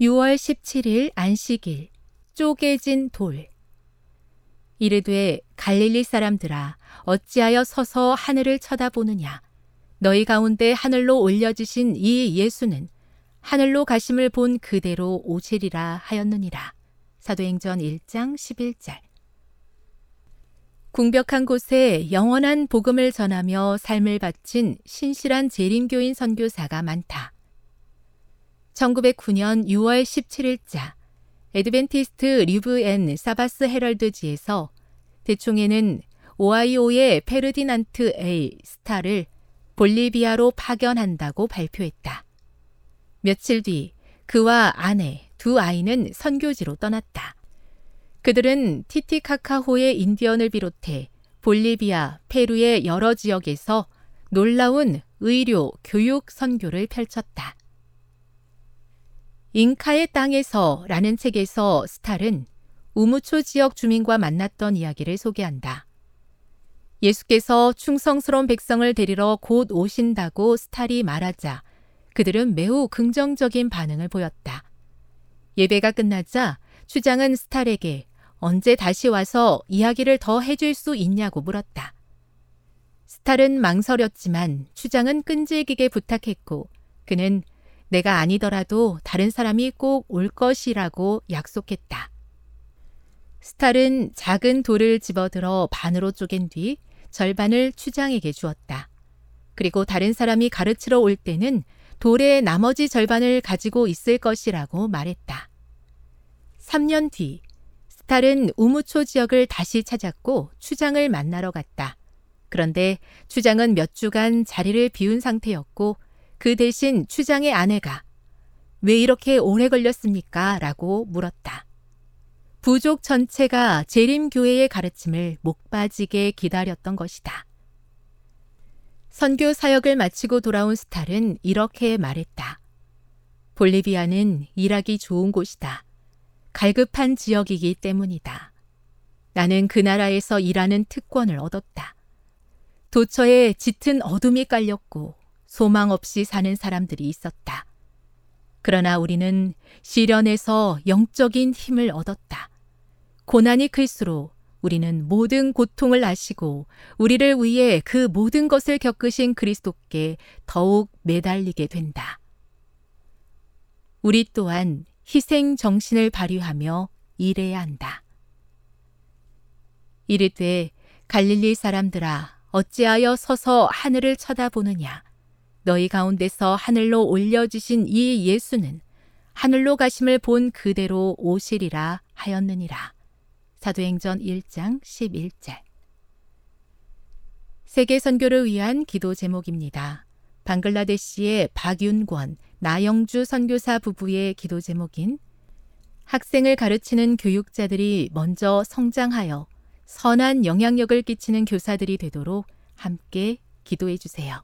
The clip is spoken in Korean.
6월 17일 안식일 쪼개진 돌. 이르되 갈릴리 사람들아 어찌하여 서서 하늘을 쳐다보느냐? 너희 가운데 하늘로 올려지신 이 예수는 하늘로 가심을 본 그대로 오시리라 하였느니라. 사도행전 1장 11절. 궁벽한 곳에 영원한 복음을 전하며 삶을 바친 신실한 재림교인 선교사가 많다. 1909년 6월 17일자 Adventist Review and Sabbath Herald지에서 대총회는 오하이오의 페르디난트 A 스타를 볼리비아로 파견한다고 발표했다. 며칠 뒤 그와 아내, 두 아이는 선교지로 떠났다. 그들은 티티카카호의 인디언을 비롯해 볼리비아, 페루의 여러 지역에서 놀라운 의료, 교육 선교를 펼쳤다. 잉카의 땅에서 라는 책에서 스탈은 우무초 지역 주민과 만났던 이야기를 소개한다. 예수께서 충성스러운 백성을 데리러 곧 오신다고 스탈이 말하자 그들은 매우 긍정적인 반응을 보였다. 예배가 끝나자 추장은 스탈에게 언제 다시 와서 이야기를 더 해줄 수 있냐고 물었다. 스탈은 망설였지만 추장은 끈질기게 부탁했고 그는 내가 아니더라도 다른 사람이 꼭 올 것이라고 약속했다. 스탈은 작은 돌을 집어들어 반으로 쪼갠 뒤 절반을 추장에게 주었다. 그리고 다른 사람이 가르치러 올 때는 돌의 나머지 절반을 가지고 있을 것이라고 말했다. 3년 뒤, 스탈은 우무초 지역을 다시 찾았고 추장을 만나러 갔다. 그런데 추장은 몇 주간 자리를 비운 상태였고 그 대신 추장의 아내가 왜 이렇게 오래 걸렸습니까? 라고 물었다. 부족 전체가 재림교회의 가르침을 목 빠지게 기다렸던 것이다. 선교 사역을 마치고 돌아온 스탈은 이렇게 말했다. 볼리비아는 일하기 좋은 곳이다. 갈급한 지역이기 때문이다. 나는 그 나라에서 일하는 특권을 얻었다. 도처에 짙은 어둠이 깔렸고 소망 없이 사는 사람들이 있었다. 그러나 우리는 시련에서 영적인 힘을 얻었다. 고난이 클수록 우리는 모든 고통을 아시고 우리를 위해 그 모든 것을 겪으신 그리스도께 더욱 매달리게 된다. 우리 또한 희생 정신을 발휘하며 일해야 한다. 이르되 갈릴리 사람들아 어찌하여 서서 하늘을 쳐다보느냐 너희 가운데서 하늘로 올려지신 이 예수는 하늘로 가심을 본 그대로 오시리라 하였느니라. 사도행전 1장 11절. 세계 선교를 위한 기도 제목입니다. 방글라데시의 박윤권, 나영주 선교사 부부의 기도 제목인 학생을 가르치는 교육자들이 먼저 성장하여 선한 영향력을 끼치는 교사들이 되도록 함께 기도해 주세요.